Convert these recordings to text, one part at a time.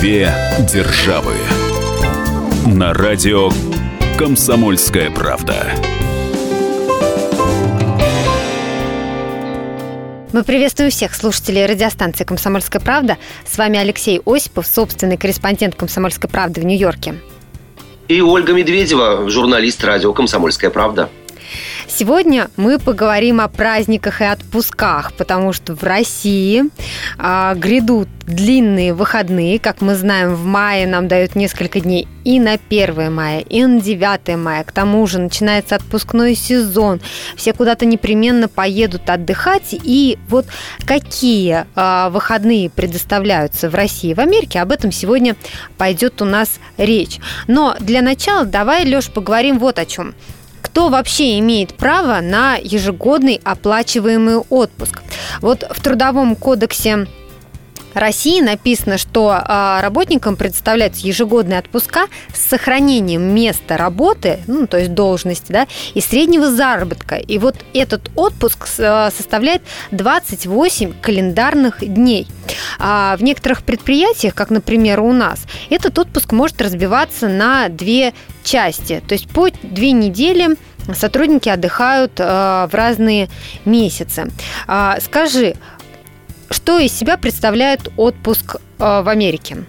Две державы. На радио Комсомольская правда. Мы приветствуем всех слушателей радиостанции «Комсомольская правда». С вами Алексей Осипов, собственный корреспондент «Комсомольской правды» в Нью-Йорке. И Ольга Медведева, журналист радио «Комсомольская правда». Сегодня мы поговорим о праздниках и отпусках, потому что в России а, грядут длинные выходные. Как мы знаем, в мае нам дают несколько дней и на 1 мая, и на 9 мая. К тому же начинается отпускной сезон. Все куда-то непременно поедут отдыхать. И вот какие а, выходные предоставляются в России и в Америке, об этом сегодня пойдет у нас речь. Но для начала давай, Леш, поговорим вот о чем кто вообще имеет право на ежегодный оплачиваемый отпуск. Вот в Трудовом кодексе России написано, что а, работникам предоставляются ежегодные отпуска с сохранением места работы, ну, то есть должности, да, и среднего заработка. И вот этот отпуск а, составляет 28 календарных дней. А в некоторых предприятиях, как, например, у нас, этот отпуск может разбиваться на две части. То есть по две недели сотрудники отдыхают в разные месяцы. Скажи, что из себя представляет отпуск э, в Америке?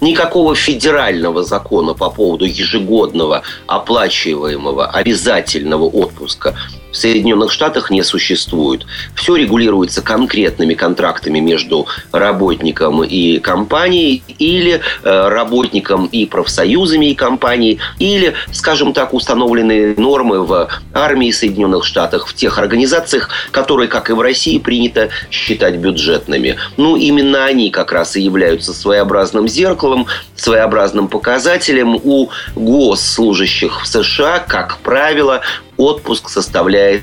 Никакого федерального закона по поводу ежегодного оплачиваемого обязательного отпуска в Соединенных Штатах не существует. Все регулируется конкретными контрактами между работником и компанией или э, работником и профсоюзами и компанией, или, скажем так, установленные нормы в армии Соединенных Штатах, в тех организациях, которые, как и в России, принято считать бюджетными. Ну, именно они как раз и являются своеобразным зеркалом, своеобразным показателем у госслужащих в США, как правило, отпуск составляет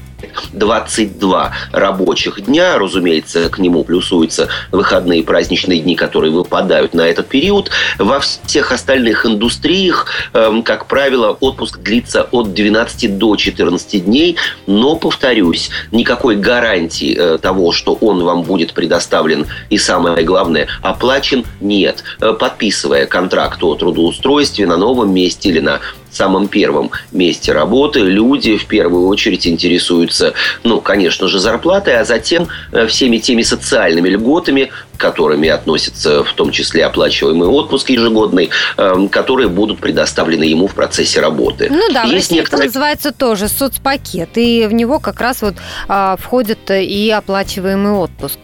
22 рабочих дня. Разумеется, к нему плюсуются выходные и праздничные дни, которые выпадают на этот период. Во всех остальных индустриях, эм, как правило, отпуск длится от 12 до 14 дней. Но, повторюсь, никакой гарантии э, того, что он вам будет предоставлен и, самое главное, оплачен, нет. Э, подписывая контракт о трудоустройстве на новом месте или на самом первом месте работы люди в первую очередь интересуются, ну, конечно же, зарплатой, а затем э, всеми теми социальными льготами, которыми относятся в том числе оплачиваемый отпуск ежегодный, эм, которые будут предоставлены ему в процессе работы. Ну да, Есть в некоторые... это называется тоже соцпакет, и в него как раз вот а, входит и оплачиваемый отпуск.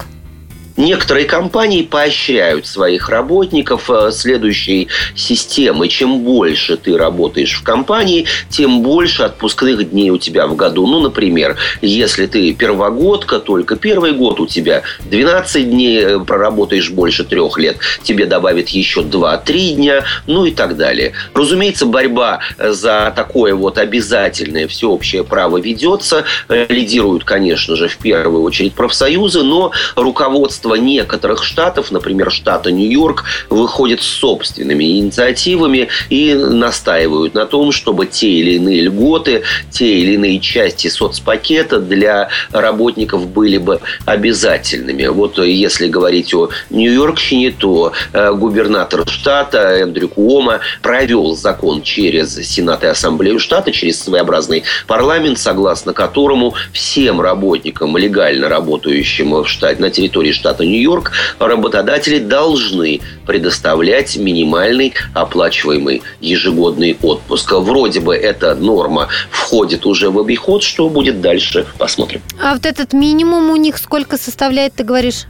Некоторые компании поощряют своих работников э, следующей системой. Чем больше ты работаешь в компании, тем больше отпускных дней у тебя в году. Ну, например, если ты первогодка, только первый год у тебя 12 дней, э, проработаешь больше трех лет, тебе добавят еще 2-3 дня, ну и так далее. Разумеется, борьба за такое вот обязательное всеобщее право ведется. Лидируют, конечно же, в первую очередь профсоюзы, но руководство правительства некоторых штатов, например, штата Нью-Йорк, выходят с собственными инициативами и настаивают на том, чтобы те или иные льготы, те или иные части соцпакета для работников были бы обязательными. Вот если говорить о Нью-Йоркщине, то э, губернатор штата Эндрю Куома провел закон через Сенат и Ассамблею штата, через своеобразный парламент, согласно которому всем работникам, легально работающим в штате, на территории штата штата Нью-Йорк, работодатели должны предоставлять минимальный оплачиваемый ежегодный отпуск. Вроде бы эта норма входит уже в обиход. Что будет дальше, посмотрим. А вот этот минимум у них сколько составляет, ты говоришь?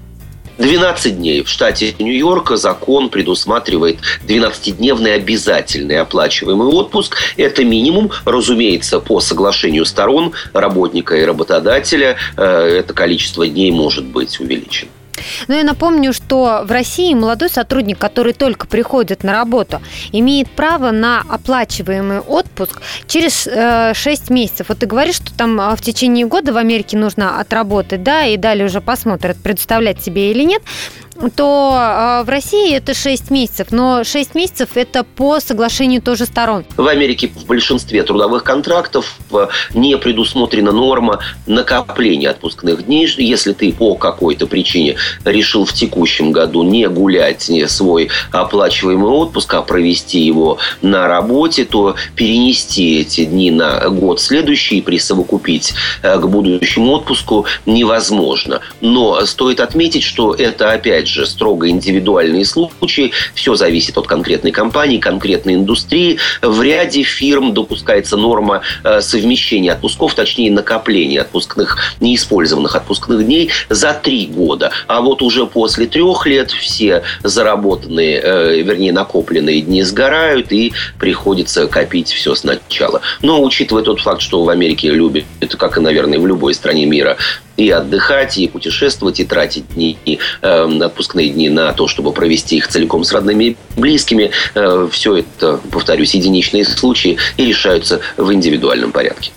12 дней. В штате Нью-Йорк закон предусматривает 12-дневный обязательный оплачиваемый отпуск. Это минимум, разумеется, по соглашению сторон, работника и работодателя. Э, это количество дней может быть увеличено. Но я напомню, что в России молодой сотрудник, который только приходит на работу, имеет право на оплачиваемый отпуск через э, 6 месяцев. Вот ты говоришь, что там а, в течение года в Америке нужно отработать, да, и далее уже посмотрят, предоставлять себе или нет. То э, в России это 6 месяцев. Но 6 месяцев это по соглашению тоже сторон. В Америке в большинстве трудовых контрактов э, не предусмотрена норма накопления отпускных дней. Если ты по какой-то причине решил в текущем году не гулять не свой оплачиваемый отпуск, а провести его на работе, то перенести эти дни на год следующий и присовокупить э, к будущему отпуску невозможно. Но стоит отметить, что это опять же строго индивидуальные случаи. Все зависит от конкретной компании, конкретной индустрии. В ряде фирм допускается норма э, совмещения отпусков, точнее накопления отпускных, неиспользованных отпускных дней за три года. А вот уже после трех лет все заработанные, э, вернее накопленные дни сгорают и приходится копить все сначала. Но учитывая тот факт, что в Америке любят, это как и, наверное, в любой стране мира, и отдыхать, и путешествовать, и тратить дни, и, э, отпускные дни на то, чтобы провести их целиком с родными и близкими. Э, все это, повторюсь, единичные случаи и решаются в индивидуальном порядке.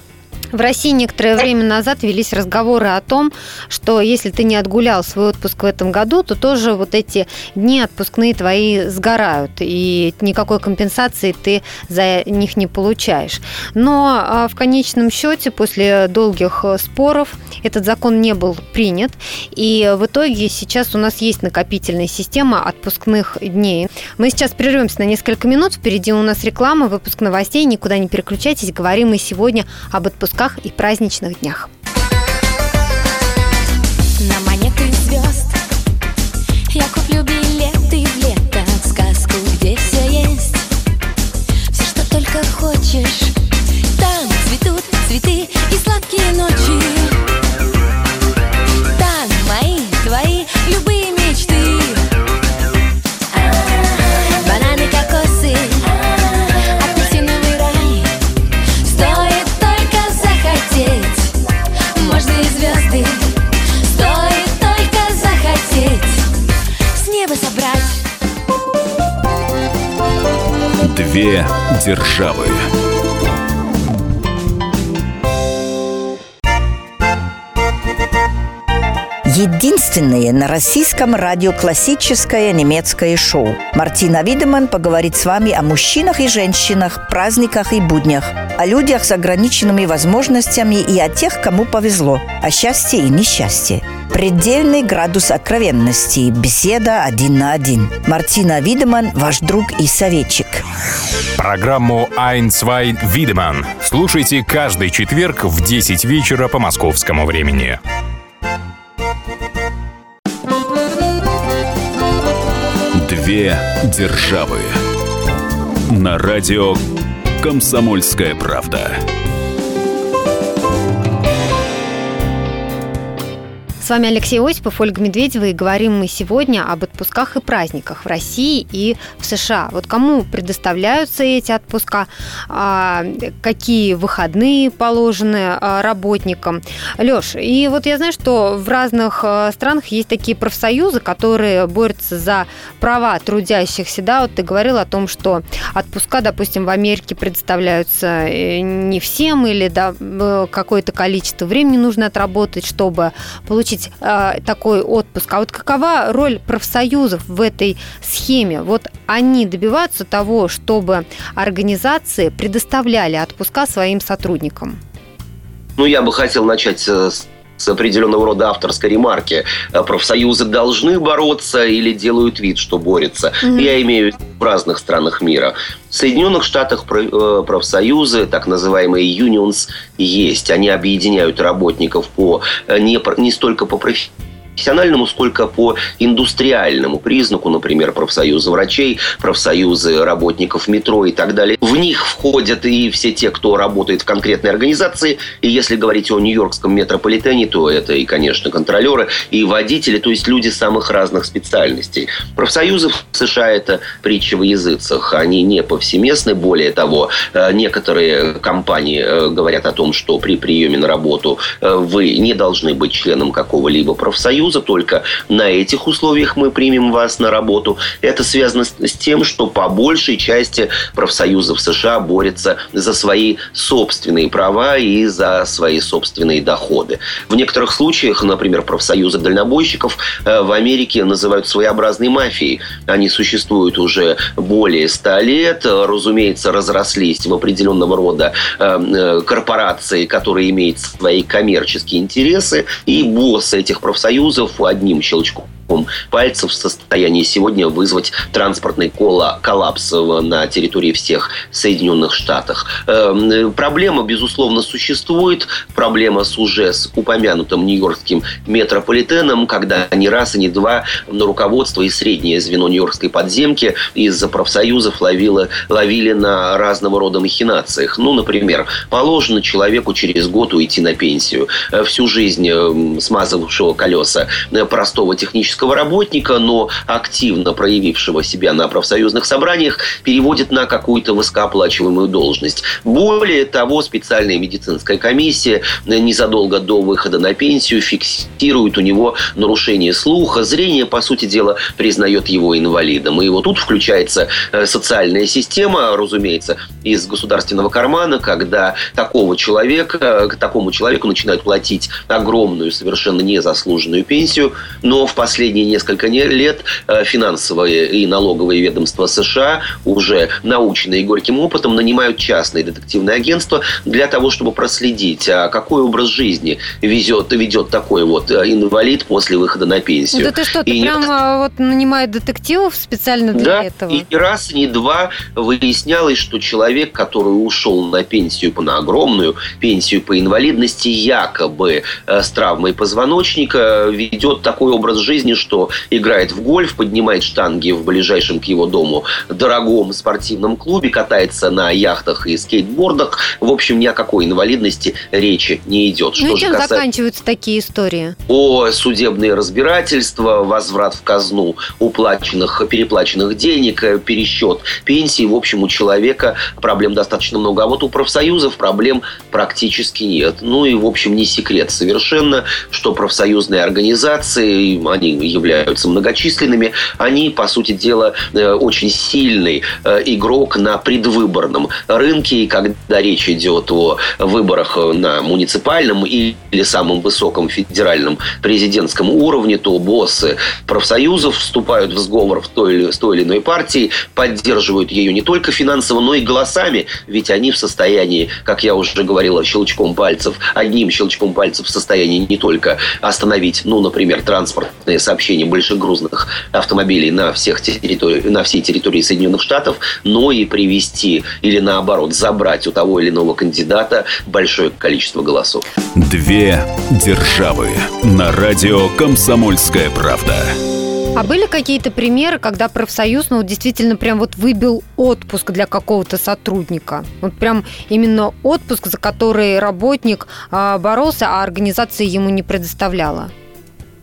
В России некоторое время назад велись разговоры о том, что если ты не отгулял свой отпуск в этом году, то тоже вот эти дни отпускные твои сгорают, и никакой компенсации ты за них не получаешь. Но а, в конечном счете, после долгих э, споров, этот закон не был принят, и в итоге сейчас у нас есть накопительная система отпускных дней. Мы сейчас прервемся на несколько минут, впереди у нас реклама, выпуск новостей, никуда не переключайтесь, говорим мы сегодня об отпусках и праздничных днях. На монеты звезд я куплю билеты в лето в сказку, где все есть. Все, что только хочешь. Там цветут цветы и сладкие ночи. Две державы. Единственное на российском радио классическое немецкое шоу. Мартина Видеман поговорит с вами о мужчинах и женщинах, праздниках и буднях, о людях с ограниченными возможностями и о тех, кому повезло, о счастье и несчастье. Предельный градус откровенности. Беседа один на один. Мартина Видеман, ваш друг и советчик. Программу «Ein, zwei, Видеман» слушайте каждый четверг в 10 вечера по московскому времени. Две державы. На радио «Комсомольская правда». С вами Алексей Осипов, Ольга Медведева, и говорим мы сегодня об отпусках и праздниках в России и в США. Вот кому предоставляются эти отпуска, а, какие выходные положены а, работникам. Леш, и вот я знаю, что в разных а, странах есть такие профсоюзы, которые борются за права трудящихся. Да, вот ты говорил о том, что отпуска, допустим, в Америке предоставляются э, не всем или да, какое-то количество времени нужно отработать, чтобы получить получить э, такой отпуск. А вот какова роль профсоюзов в этой схеме? Вот они добиваются того, чтобы организации предоставляли отпуска своим сотрудникам. Ну, я бы хотел начать с с определенного рода авторской ремарки. Э, профсоюзы должны бороться или делают вид, что борются. Mm-hmm. Я имею в разных странах мира. В Соединенных Штатах э, профсоюзы, так называемые unions, есть. Они объединяют работников по э, не, не столько по профессии, профессиональному, сколько по индустриальному признаку, например, профсоюзы врачей, профсоюзы работников метро и так далее. В них входят и все те, кто работает в конкретной организации. И если говорить о Нью-Йоркском метрополитене, то это и, конечно, контролеры, и водители, то есть люди самых разных специальностей. Профсоюзы в США это притча в языцах. Они не повсеместны. Более того, э, некоторые компании э, говорят о том, что при приеме на работу э, вы не должны быть членом какого-либо профсоюза, профсоюза, только на этих условиях мы примем вас на работу. Это связано с тем, что по большей части профсоюзы в США борются за свои собственные права и за свои собственные доходы. В некоторых случаях, например, профсоюзы дальнобойщиков э, в Америке называют своеобразной мафией. Они существуют уже более ста лет, разумеется, разрослись в определенного рода э, э, корпорации, которые имеют свои коммерческие интересы, и боссы этих профсоюзов одним щелчком пальцев в состоянии сегодня вызвать транспортный коллапс на территории всех Соединенных Штатов. Эм, проблема, безусловно, существует. Проблема с уже с упомянутым нью-йоркским метрополитеном, когда не раз и не два на руководство и среднее звено нью-йоркской подземки из-за профсоюзов ловило, ловили на разного рода махинациях. Ну, например, положено человеку через год уйти на пенсию. Э, всю жизнь эм, смазывавшего колеса э, простого технического технического работника, но активно проявившего себя на профсоюзных собраниях, переводит на какую-то высокооплачиваемую должность. Более того, специальная медицинская комиссия незадолго до выхода на пенсию фиксирует у него нарушение слуха, зрения, по сути дела, признает его инвалидом. И вот тут включается э, социальная система, разумеется, из государственного кармана, когда такого человека, к такому человеку начинают платить огромную, совершенно незаслуженную пенсию, но в последние несколько лет э, финансовые и налоговые ведомства США уже наученные горьким опытом нанимают частные детективные агентства для того, чтобы проследить, а какой образ жизни везет, ведет такой вот э, инвалид после выхода на пенсию. Да ты что, ты и прям нет... вот нанимают детективов специально для да, этого? и ни раз, ни два выяснялось, что человек, который ушел на пенсию, на огромную пенсию по инвалидности, якобы э, с травмой позвоночника, ведет такой образ жизни, что играет в гольф, поднимает штанги в ближайшем к его дому дорогом спортивном клубе, катается на яхтах и скейтбордах. В общем, ни о какой инвалидности речи не идет. Ну что и чем касается... заканчиваются такие истории? О судебные разбирательства, возврат в казну уплаченных, переплаченных денег, пересчет пенсии. В общем, у человека проблем достаточно много. А вот у профсоюзов проблем практически нет. Ну и, в общем, не секрет совершенно, что профсоюзные организации, они являются многочисленными, они, по сути дела, э, очень сильный э, игрок на предвыборном рынке. И когда речь идет о выборах на муниципальном или самом высоком федеральном президентском уровне, то боссы профсоюзов вступают в сговор в той или, с той или иной партией, поддерживают ее не только финансово, но и голосами, ведь они в состоянии, как я уже говорила, щелчком пальцев, одним щелчком пальцев в состоянии не только остановить, ну, например, транспортные сообщения, сообщения большегрузных автомобилей на, всех территори... на всей территории Соединенных Штатов, но и привести или наоборот забрать у того или иного кандидата большое количество голосов. Две державы на радио «Комсомольская правда». А были какие-то примеры, когда профсоюз, ну, действительно прям вот выбил отпуск для какого-то сотрудника? Вот прям именно отпуск, за который работник а, боролся, а организация ему не предоставляла?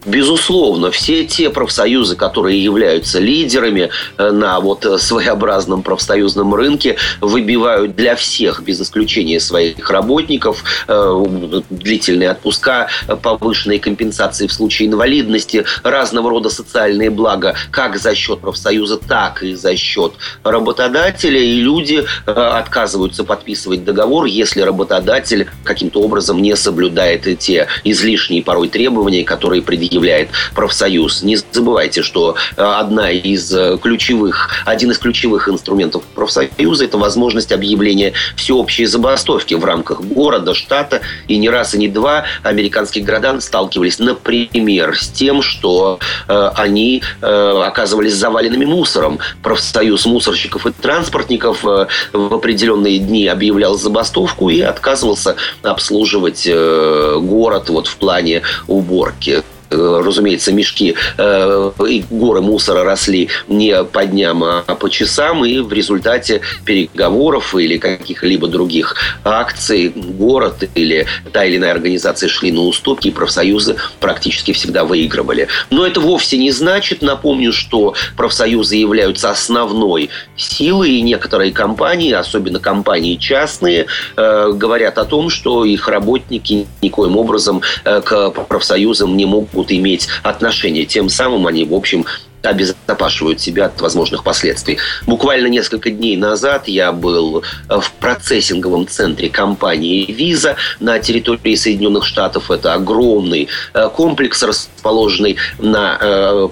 Безусловно, все те профсоюзы, которые являются лидерами э, на вот э, своеобразном профсоюзном рынке, выбивают для всех, без исключения своих работников, э, длительные отпуска, повышенные компенсации в случае инвалидности, разного рода социальные блага, как за счет профсоюза, так и за счет работодателя. И люди отказываются подписывать договор, если работодатель каким-то образом не соблюдает те излишние порой требования, которые предъявляют являет профсоюз. Не забывайте, что э, одна из э, ключевых, один из ключевых инструментов профсоюза – это возможность объявления всеобщей забастовки в рамках города, штата. И не раз, и не два американские города сталкивались, например, с тем, что э, они оказывались заваленными мусором. Профсоюз мусорщиков и транспортников в определенные дни объявлял забастовку и отказывался обслуживать город вот в плане уборки. Э, разумеется, мешки э, и горы мусора росли не по дням, а по часам, и в результате переговоров или каких-либо других акций город или та или иная организация шли на уступки, и профсоюзы практически всегда выигрывали. Но это вовсе не значит, напомню, что профсоюзы являются основной силой, и некоторые компании, особенно компании частные, э, говорят о том, что их работники никоим образом к профсоюзам не могут могут иметь отношение. Тем самым они, в общем, обезопашивают себя от возможных последствий. Буквально несколько дней назад я был в процессинговом центре компании Visa на территории Соединенных Штатов. Это огромный э, комплекс, расположенный на э,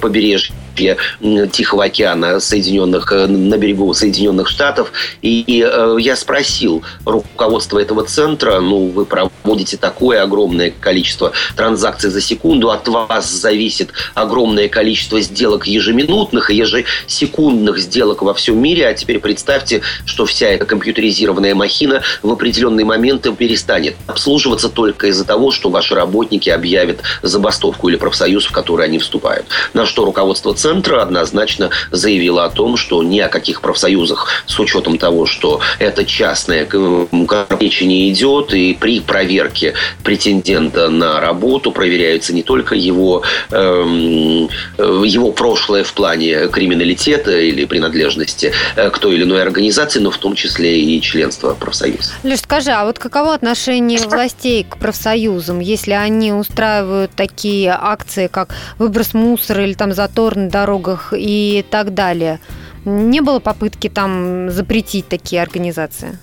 побережье Тихого океана Соединенных, э, на берегу Соединенных Штатов. И, и э, я спросил руководство этого центра, ну, вы проводите такое огромное количество транзакций за секунду, от вас зависит огромное количество сделок ежеминутных и ежесекундных сделок во всем мире, а теперь представьте, что вся эта компьютеризированная махина в определенный момент перестанет обслуживаться только из-за того, что ваши работники объявят забастовку или профсоюз, в который они вступают. На что руководство центра центра однозначно заявила о том, что ни о каких профсоюзах с учетом того, что это частная речи не идет, и при проверке претендента на работу проверяются не только его, эм, его прошлое в плане криминалитета или принадлежности э, к той или иной организации, но в том числе и членство профсоюза. Лишь скажи, а вот каково отношение властей к профсоюзам, если они устраивают такие акции, как выброс мусора или там затор на дорогах и так далее. Не было попытки там запретить такие организации?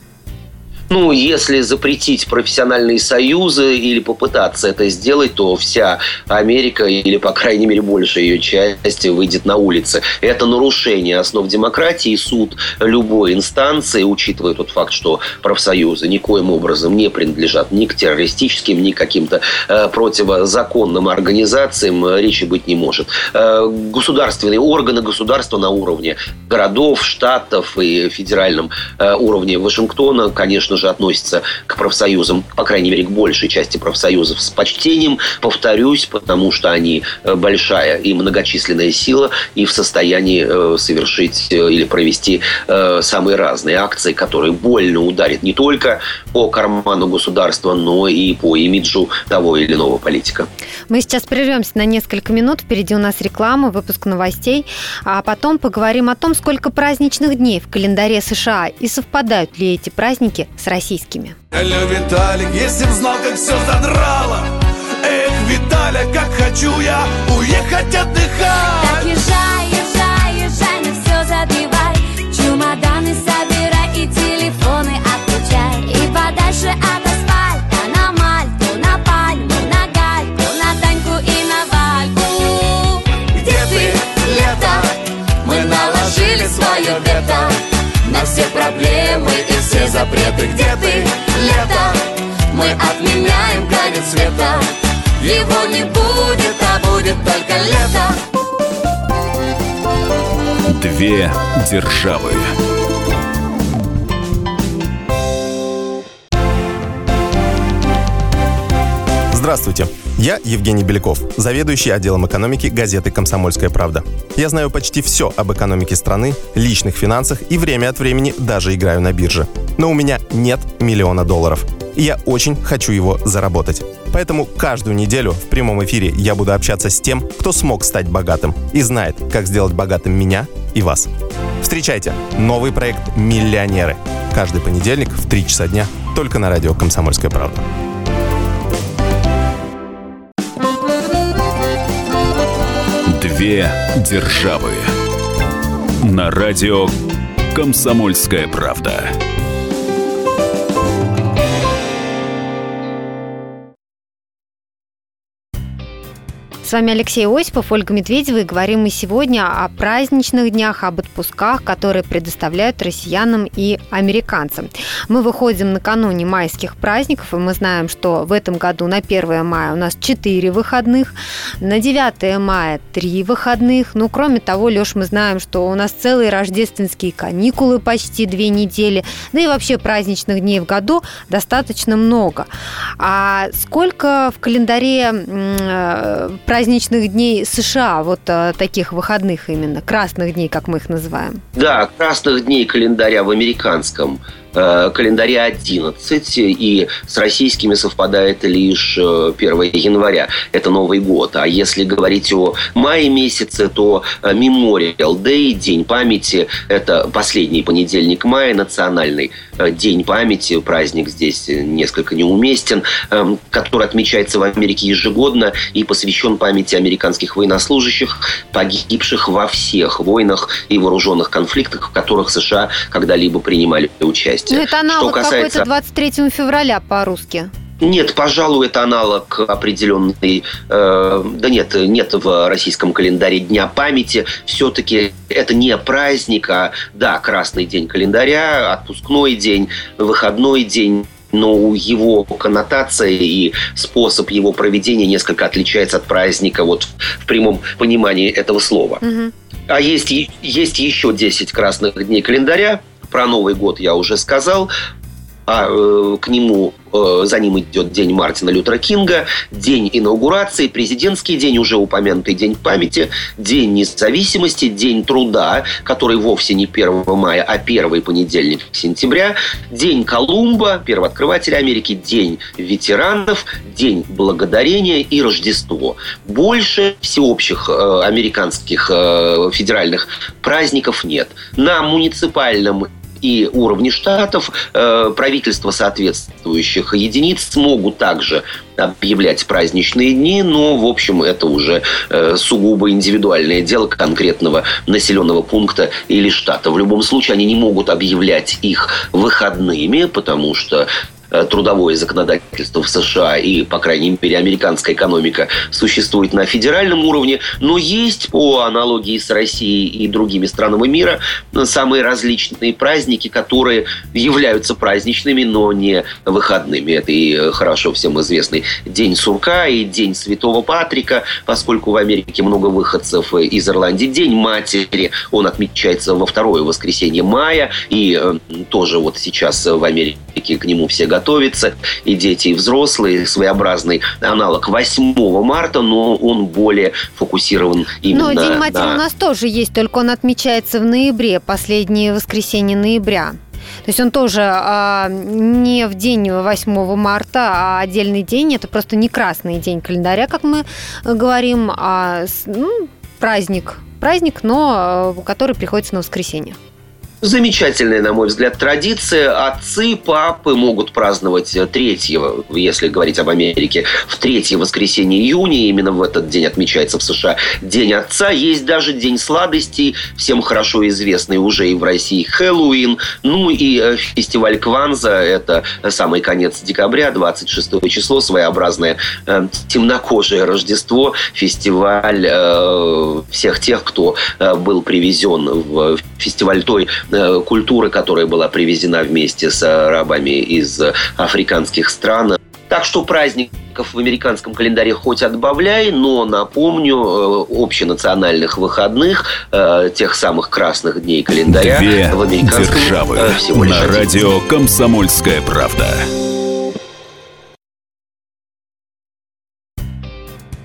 Ну, если запретить профессиональные союзы или попытаться это сделать, то вся Америка, или, по крайней мере, большая ее часть выйдет на улицы. Это нарушение основ демократии. Суд любой инстанции, учитывая тот факт, что профсоюзы никоим образом не принадлежат ни к террористическим, ни к каким-то э, противозаконным организациям, э, речи быть не может. Э, государственные органы государства на уровне городов, штатов и федеральном э, уровне Вашингтона, конечно, конечно же, относится к профсоюзам, по крайней мере, к большей части профсоюзов с почтением, повторюсь, потому что они э, большая и многочисленная сила и в состоянии э, совершить э, или провести самые разные акции, которые больно ударят не только по карману государства, но и по имиджу того или иного политика. Мы сейчас прервемся на несколько минут. Впереди у нас реклама, выпуск новостей, а потом поговорим о том, сколько праздничных дней в календаре США и совпадают ли эти праздники российскими. Алло, Виталик, если б знал, как все задрало. Эх, Виталя, как хочу я уехать отдыхать. Так езжай, езжай, Две державы. Здравствуйте. Я Евгений Беляков, заведующий отделом экономики газеты «Комсомольская правда». Я знаю почти все об экономике страны, личных финансах и время от времени даже играю на бирже. Но у меня нет миллиона долларов. И я очень хочу его заработать. Поэтому каждую неделю в прямом эфире я буду общаться с тем, кто смог стать богатым и знает, как сделать богатым меня и вас. Встречайте новый проект «Миллионеры». Каждый понедельник в 3 часа дня только на радио «Комсомольская правда». Две державы. На радио Комсомольская правда. С вами Алексей Осипов, Ольга Медведева, и говорим мы сегодня о праздничных днях, об отпусках, которые предоставляют россиянам и американцам. Мы выходим накануне майских праздников, и мы знаем, что в этом году на 1 мая у нас 4 выходных, на 9 мая 3 выходных. Ну, кроме того, Леш, мы знаем, что у нас целые рождественские каникулы почти две недели, да и вообще праздничных дней в году достаточно много. А сколько в календаре э, праздничных дней США, вот э, таких выходных именно, красных дней, как мы их называем? Да, красных дней календаря в американском э, календаре 11, и с российскими совпадает лишь 1 января. Это Новый год. А если говорить о мае месяце, то Memorial Day, День памяти, это последний понедельник мая, национальный День памяти, праздник здесь несколько неуместен, эм, который отмечается в Америке ежегодно и посвящен памяти американских военнослужащих, погибших во всех войнах и вооруженных конфликтах, в которых США когда-либо принимали участие. Ну, это аналог Что касается... какой-то 23 февраля по-русски. Нет, пожалуй, это аналог определенный. Э, да нет, нет в российском календаре Дня памяти. Все-таки это не праздник, а да, красный день календаря, отпускной день, выходной день но его коннотация и способ его проведения несколько отличается от праздника вот в прямом понимании этого слова. Угу. А есть, есть еще 10 красных дней календаря. Про Новый год я уже сказал а э, к нему, э, за ним идет день Мартина Лютера Кинга, день инаугурации, президентский день, уже упомянутый день памяти, день независимости, день труда, который вовсе не 1 мая, а первый понедельник сентября, день Колумба, первооткрывателя Америки, день ветеранов, день благодарения и Рождество. Больше всеобщих э, американских э, федеральных праздников нет. На муниципальном и уровне штатов э, правительства соответствующих единиц могут также объявлять праздничные дни, но, в общем, это уже э, сугубо индивидуальное дело конкретного населенного пункта или штата. В любом случае, они не могут объявлять их выходными, потому что трудовое законодательство в США и, по крайней мере, американская экономика существует на федеральном уровне, но есть по аналогии с Россией и другими странами мира самые различные праздники, которые являются праздничными, но не выходными. Это и хорошо всем известный День сурка и День Святого Патрика, поскольку в Америке много выходцев из Ирландии. День матери, он отмечается во второе воскресенье мая, и э, тоже вот сейчас в Америке к нему все готовы готовиться, и дети, и взрослые, своеобразный аналог 8 марта, но он более фокусирован именно Но День матери на... у нас тоже есть, только он отмечается в ноябре, последнее воскресенье ноября. То есть он тоже а, не в день 8 марта, а отдельный день. Это просто не красный день календаря, как мы говорим, а ну, праздник. Праздник, но э, который приходится на воскресенье. Замечательная, на мой взгляд, традиция. Отцы, папы могут праздновать третьего, если говорить об Америке, в третье воскресенье июня. Именно в этот день отмечается в США День Отца. Есть даже День сладостей, всем хорошо известный уже и в России Хэллоуин. Ну и э, фестиваль Кванза, это самый конец декабря, 26 число, своеобразное э, темнокожее Рождество, фестиваль э, всех тех, кто э, был привезен в фестиваль той Э, культуры, которая была привезена вместе с арабами из африканских стран. Так что праздников в американском календаре хоть отбавляй, но напомню, э, общенациональных выходных, э, тех самых красных дней календаря Две в американском державы всего лишь на радио «Комсомольская правда».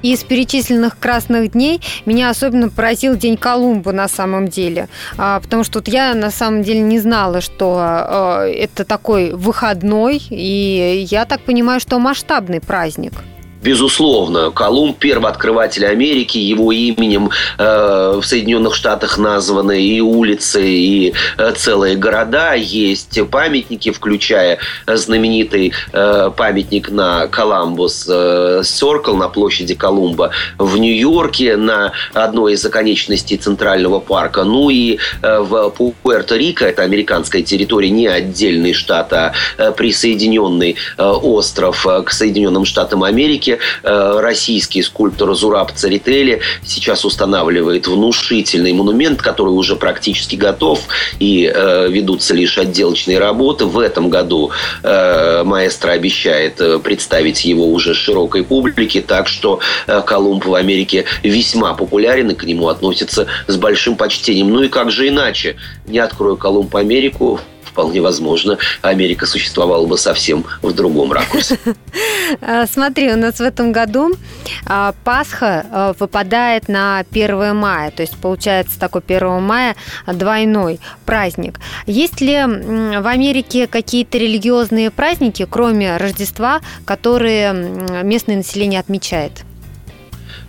Из перечисленных красных дней меня особенно поразил День Колумба на самом деле. А, потому что вот я на самом деле не знала, что а, это такой выходной, и я так понимаю, что масштабный праздник. Безусловно, Колумб – первооткрыватель Америки, его именем э, в Соединенных Штатах названы и улицы, и э, целые города. Есть памятники, включая знаменитый э, памятник на Коламбус э, на площади Колумба в Нью-Йорке, на одной из оконечностей Центрального парка. Ну и э, в Пуэрто-Рико, это американская территория, не отдельный штат, а э, присоединенный э, остров э, к Соединенным Штатам Америки, Америке. Э, российский скульптор Зураб Царители сейчас устанавливает внушительный монумент, который уже практически готов, и э, ведутся лишь отделочные работы. В этом году э, маэстро обещает представить его уже широкой публике, так что Колумб в Америке весьма популярен, и к нему относятся с большим почтением. Ну и как же иначе? Не открою Колумб Америку, вполне возможно, Америка существовала бы совсем в другом ракурсе. А, смотри, у нас в этом году а, Пасха а, выпадает на 1 мая, то есть получается такой 1 мая двойной праздник. Есть ли в Америке какие-то религиозные праздники, кроме Рождества, которые местное население отмечает?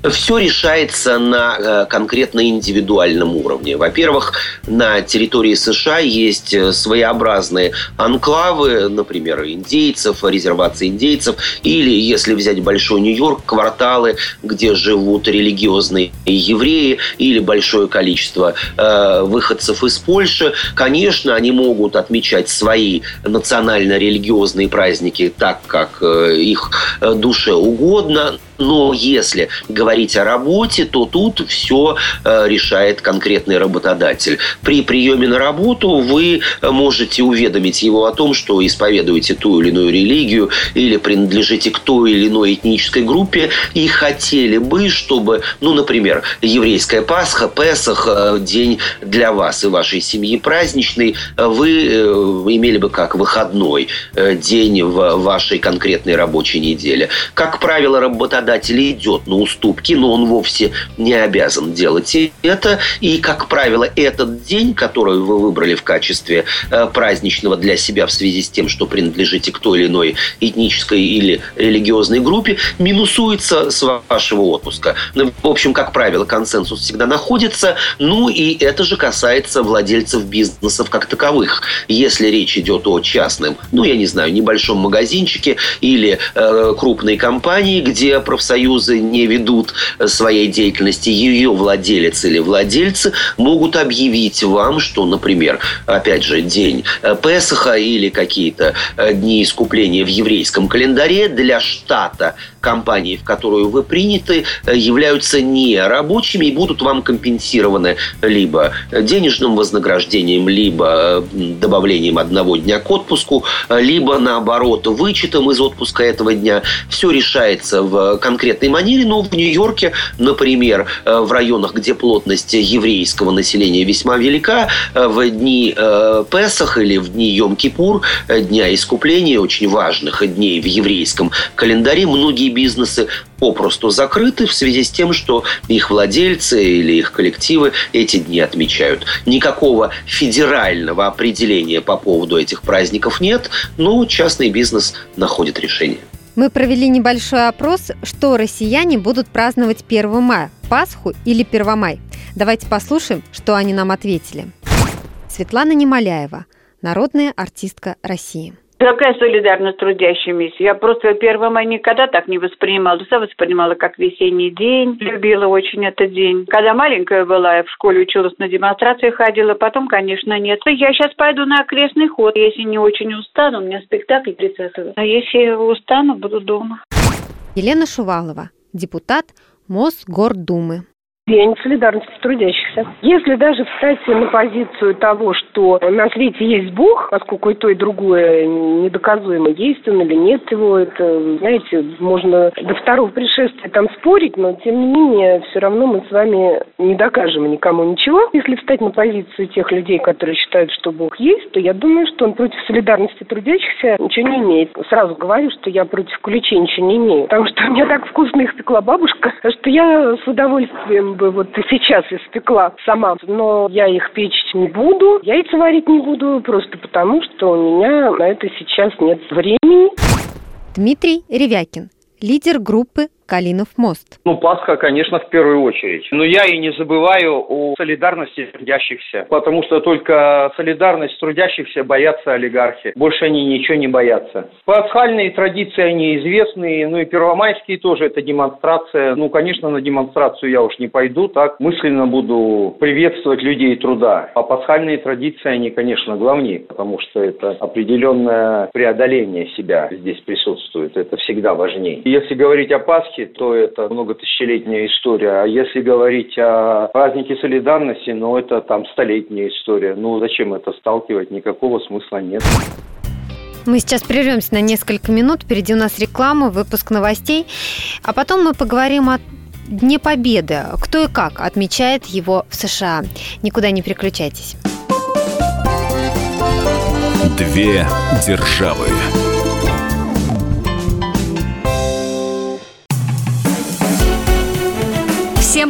Все решается на э, конкретно индивидуальном уровне. Во-первых, на территории США есть э, своеобразные анклавы, например, индейцев, резервации индейцев, или, если взять Большой Нью-Йорк, кварталы, где живут религиозные евреи, или большое количество э, выходцев из Польши. Конечно, они могут отмечать свои национально-религиозные праздники так, как э, их э, душе угодно, но если говорить о работе, то тут все э, решает конкретный работодатель. При приеме на работу вы можете уведомить его о том, что исповедуете ту или иную религию или принадлежите к той или иной этнической группе и хотели бы, чтобы, ну, например, еврейская Пасха, Песах, э, день для вас и вашей семьи праздничный, вы э, имели бы как выходной день в вашей конкретной рабочей неделе. Как правило, работодатель работодатель идет на уступки, но он вовсе не обязан делать это. И, как правило, этот день, который вы выбрали в качестве э, праздничного для себя в связи с тем, что принадлежите к той или иной этнической или религиозной группе, минусуется с вашего отпуска. Ну, в общем, как правило, консенсус всегда находится. Ну и это же касается владельцев бизнесов как таковых. Если речь идет о частном, ну, я не знаю, небольшом магазинчике или э, крупной компании, где профсоюзы не ведут своей деятельности, ее владелец или владельцы могут объявить вам, что, например, опять же, день э, Песаха или какие-то э, дни искупления в еврейском календаре для штата компании, в которую вы приняты, э, являются не рабочими и будут вам компенсированы либо денежным вознаграждением, либо добавлением одного дня к отпуску, либо, наоборот, вычетом из отпуска этого дня. Все решается в конкретной манере, но в Нью-Йорке, например, э, в районах, где плотность еврейского населения весьма велика, э, в дни э, Песах или в дни Йом-Кипур, Дня Искупления, очень важных дней в еврейском календаре, многие бизнесы попросту закрыты в связи с тем, что их владельцы или их коллективы эти дни отмечают. Никакого федерального определения по поводу этих праздников нет, но частный бизнес находит решение. Мы провели небольшой опрос, что россияне будут праздновать 1 мая, Пасху или Первомай. Давайте послушаем, что они нам ответили. Светлана Немоляева, народная артистка России. Какая солидарность трудящимися? Я просто первым я никогда так не воспринимала. Все воспринимала как весенний день. Любила очень этот день. Когда маленькая была, я в школе училась на демонстрации ходила. Потом, конечно, нет. Я сейчас пойду на окрестный ход. Если не очень устану, у меня спектакль 30 А если устану, буду дома. Елена Шувалова, депутат Мосгордумы. День солидарности трудящихся. Если даже встать на позицию того, что на свете есть Бог, поскольку и то, и другое недоказуемо, есть он или нет его, это, знаете, можно до второго пришествия там спорить, но тем не менее все равно мы с вами не докажем никому ничего. Если встать на позицию тех людей, которые считают, что Бог есть, то я думаю, что он против солидарности трудящихся ничего не имеет. Сразу говорю, что я против куличей ничего не имею, потому что у меня так вкусно их пекла бабушка, что я с удовольствием бы вот и сейчас испекла сама, но я их печь не буду, яйца варить не буду, просто потому, что у меня на это сейчас нет времени. Дмитрий Ревякин, лидер группы Калинов мост. Ну, Пасха, конечно, в первую очередь. Но я и не забываю о солидарности трудящихся, потому что только солидарность трудящихся боятся олигархи. Больше они ничего не боятся. Пасхальные традиции, они известные, ну и первомайские тоже, это демонстрация. Ну, конечно, на демонстрацию я уж не пойду, так мысленно буду приветствовать людей труда. А пасхальные традиции, они, конечно, главнее, потому что это определенное преодоление себя здесь присутствует. Это всегда важнее. Если говорить о Пасхе, праздники, то это многотысячелетняя история. А если говорить о празднике солидарности, ну, это там столетняя история. Ну, зачем это сталкивать? Никакого смысла нет. Мы сейчас прервемся на несколько минут. Впереди у нас реклама, выпуск новостей. А потом мы поговорим о Дне Победы. Кто и как отмечает его в США. Никуда не переключайтесь. Две державы.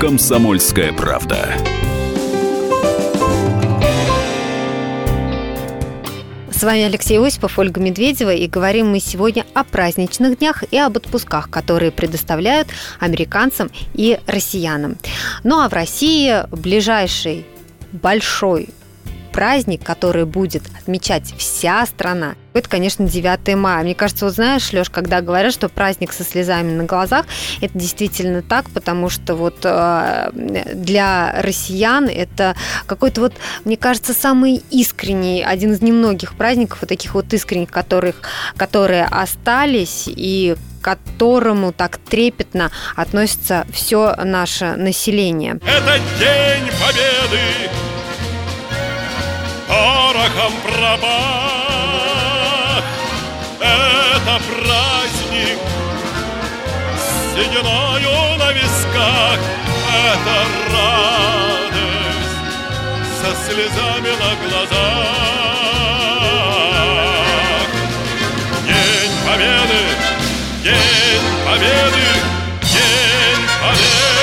«Комсомольская правда». С вами Алексей Осипов, Ольга Медведева, и говорим мы сегодня о праздничных днях и об отпусках, которые предоставляют американцам и россиянам. Ну а в России ближайший большой праздник, который будет отмечать вся страна, это, конечно, 9 мая. Мне кажется, вот знаешь, Леш, когда говорят, что праздник со слезами на глазах, это действительно так, потому что вот э, для россиян это какой-то вот, мне кажется, самый искренний, один из немногих праздников, вот таких вот искренних, которых, которые остались и к которому так трепетно относится все наше население. Это День Победы, порохом пропах. Это праздник с сединою на висках. Это радость со слезами на глазах. День Победы, День Победы, День Победы.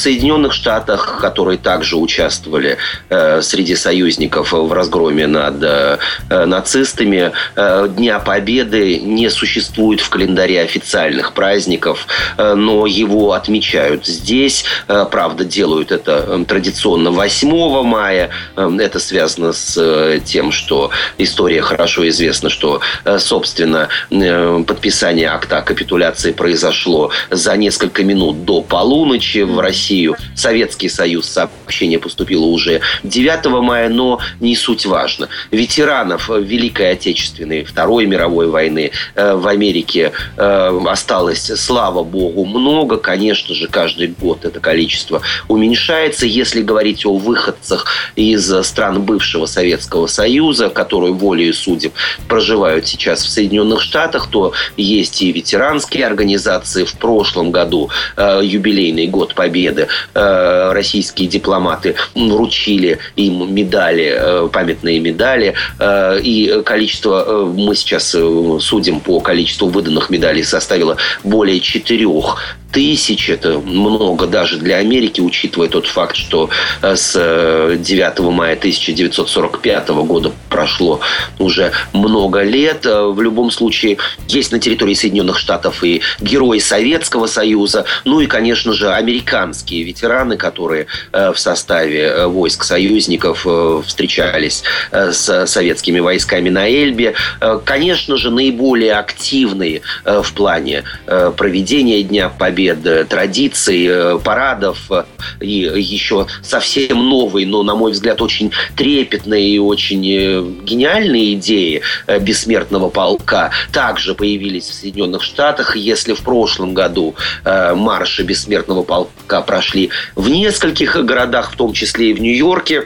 В Соединенных Штатах, которые также участвовали э, среди союзников в разгроме над э, нацистами, э, Дня Победы не существует в календаре официальных праздников, э, но его отмечают здесь. Э, правда, делают это э, традиционно 8 мая. Э, это связано с э, тем, что история хорошо известна, что, э, собственно, э, подписание акта о капитуляции произошло за несколько минут до полуночи в Россию. Советский Союз сообщение поступило уже 9 мая, но не суть важно. Ветеранов Великой Отечественной, Второй мировой войны э, в Америке э, осталось, слава богу, много. Конечно же, каждый год это количество уменьшается. Если говорить о выходцах из стран бывшего Советского Союза, которые волею судеб проживают сейчас в Соединенных Штатах, то есть и ветеранские организации. В прошлом году э, юбилейный год Победы э, российские дипломаты вручили им медали, э, памятные медали. Э, и количество, мы сейчас судим по количеству выданных медалей, составило более четырех тысяч. Это много даже для Америки, учитывая тот факт, что э, с э, 9 мая 1945 года прошло уже много лет. Э, В любом случае, есть на территории Соединенных Штатов и герои Советского Союза, ну и, конечно же, американские ветераны, которые э, в составе э, войск союзников э, встречались э, с советскими войсками на Эльбе. Э, Конечно же, наиболее активные э, в плане э, проведения Дня Победы, традиций, э, парадов э, и еще совсем новые, но, на мой взгляд, очень трепетные и очень э, гениальные идеи э, бессмертного полка также появились в Соединенных Штатах. Если в прошлом году э, марши бессмертного полка прошли в нескольких городах, в том числе и в Нью-Йорке,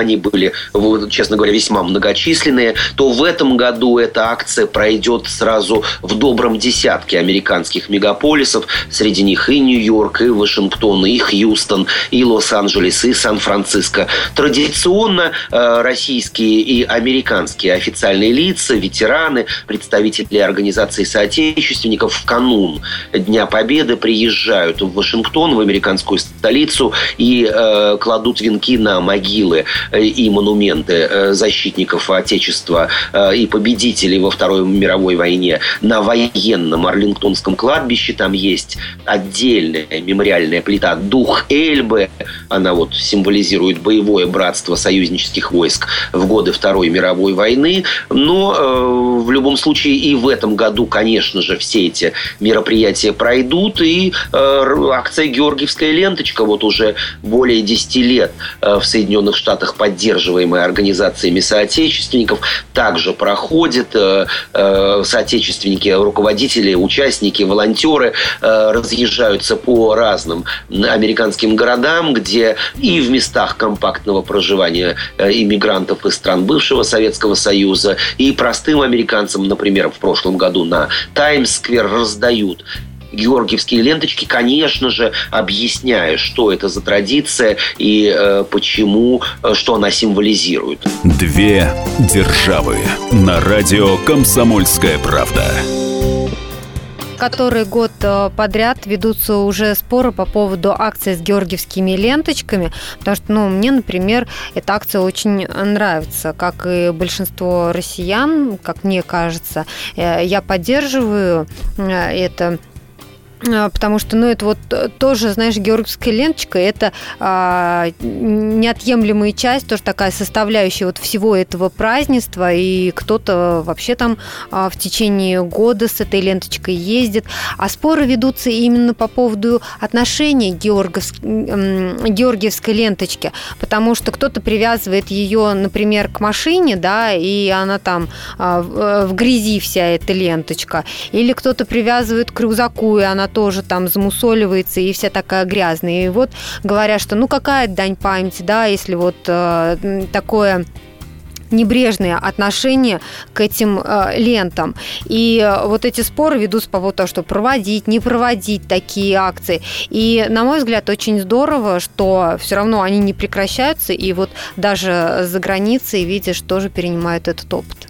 они были, честно говоря, весьма многочисленные, то в этом году эта акция пройдет сразу в добром десятке американских мегаполисов. Среди них и Нью-Йорк, и Вашингтон, и Хьюстон, и Лос-Анджелес, и Сан-Франциско. Традиционно э, российские и американские официальные лица, ветераны, представители организаций соотечественников в канун Дня Победы приезжают в Вашингтон, в американскую столицу, и э, кладут венки на могилы и монументы э, защитников Отечества э, и победителей во Второй мировой войне на военном Арлингтонском кладбище. Там есть отдельная мемориальная плита «Дух Эльбы». Она вот символизирует боевое братство союзнических войск в годы Второй мировой войны. Но э, в любом случае и в этом году, конечно же, все эти мероприятия пройдут. И акция «Георгиевская ленточка» вот уже более 10 лет в Соединенных Штатах поддерживаемая организациями соотечественников, также проходит. Э, э, соотечественники, руководители, участники, волонтеры э, разъезжаются по разным американским городам, где и в местах компактного проживания иммигрантов из стран бывшего Советского Союза, и простым американцам, например, в прошлом году на Таймс-сквер раздают георгиевские ленточки, конечно же, объясняя, что это за традиция и э, почему, э, что она символизирует. Две державы на радио «Комсомольская правда» который год э, подряд ведутся уже споры по поводу акции с георгиевскими ленточками, потому что, ну, мне, например, эта акция очень нравится, как и большинство россиян, как мне кажется. Э, я поддерживаю это а, потому что, ну, это вот тоже, знаешь, георгиевская ленточка, это а, неотъемлемая часть, тоже такая составляющая вот всего этого празднества, и кто-то вообще там а, в течение года с этой ленточкой ездит. А споры ведутся именно по поводу отношения Георгиевс... георгиевской ленточки, потому что кто-то привязывает ее, например, к машине, да, и она там а, в грязи вся эта ленточка, или кто-то привязывает к рюкзаку, и она тоже там замусоливается и вся такая грязная. И вот говорят, что ну какая дань памяти, да, если вот э, такое небрежное отношение к этим э, лентам. И э, вот эти споры ведутся по поводу того, что проводить, не проводить такие акции. И, на мой взгляд, очень здорово, что все равно они не прекращаются, и вот даже за границей, видишь, тоже перенимают этот опыт.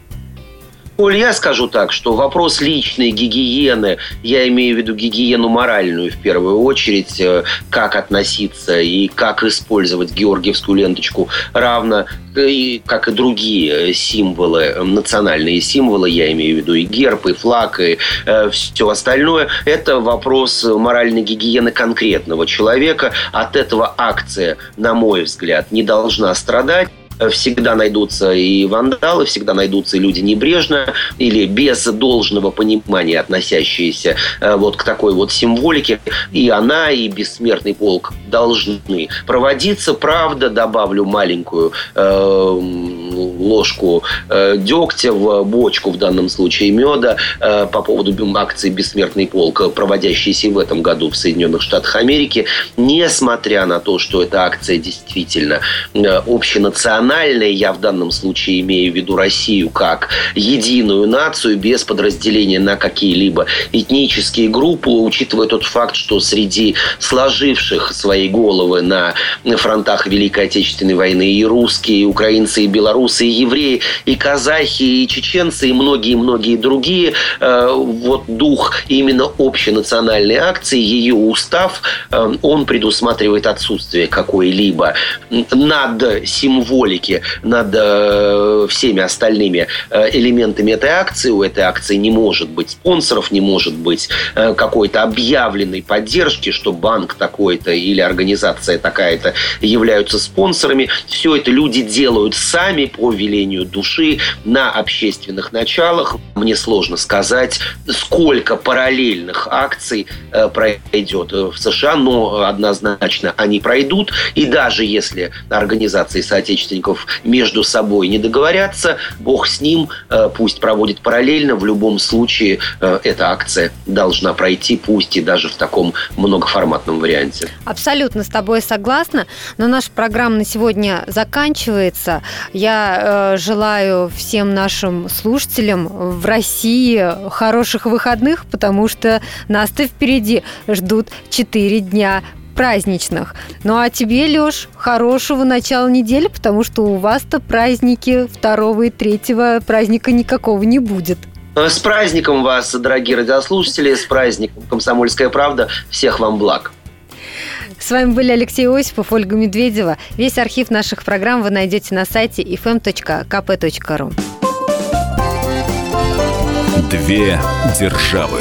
Оль, я скажу так, что вопрос личной гигиены, я имею в виду гигиену моральную в первую очередь, э, как относиться и как использовать георгиевскую ленточку, равно и, как и другие символы, национальные символы, я имею в виду и герб, и флаг, и э, все остальное, это вопрос моральной гигиены конкретного человека. От этого акция, на мой взгляд, не должна страдать всегда найдутся и вандалы, всегда найдутся и люди небрежно или без должного понимания относящиеся э, вот к такой вот символике. И она, и бессмертный полк должны проводиться. Правда, добавлю маленькую э, ложку э, дегтя в бочку, в данном случае меда, э, по поводу акции «Бессмертный полк», проводящейся в этом году в Соединенных Штатах Америки. Несмотря на то, что эта акция действительно э, общенациональная, национальной, я в данном случае имею в виду Россию как единую нацию без подразделения на какие-либо этнические группы, учитывая тот факт, что среди сложивших свои головы на фронтах Великой Отечественной войны и русские, и украинцы, и белорусы, и евреи, и казахи, и чеченцы, и многие-многие другие, э, вот дух именно общенациональной акции, ее устав, э, он предусматривает отсутствие какой-либо над символикой публики над э, всеми остальными э, элементами этой акции. У этой акции не может быть спонсоров, не может быть э, какой-то объявленной поддержки, что банк такой-то или организация такая-то являются спонсорами. Все это люди делают сами по велению души на общественных началах. Мне сложно сказать, сколько параллельных акций пройдет в США, но однозначно они пройдут. И даже если организации соотечественников сотрудников между собой не договорятся, бог с ним, э, пусть проводит параллельно. В любом случае э, эта акция должна пройти, пусть и даже в таком многоформатном варианте. Абсолютно с тобой согласна, но наша программа на сегодня заканчивается. Я э, желаю всем нашим слушателям в России хороших выходных, потому что нас-то впереди ждут 4 дня праздничных. Ну а тебе, Лёш, хорошего начала недели, потому что у вас-то праздники второго и третьего праздника никакого не будет. С праздником вас, дорогие радиослушатели, с праздником «Комсомольская правда». Всех вам благ. С вами были Алексей Осипов, Ольга Медведева. Весь архив наших программ вы найдете на сайте fm.kp.ru. Две державы.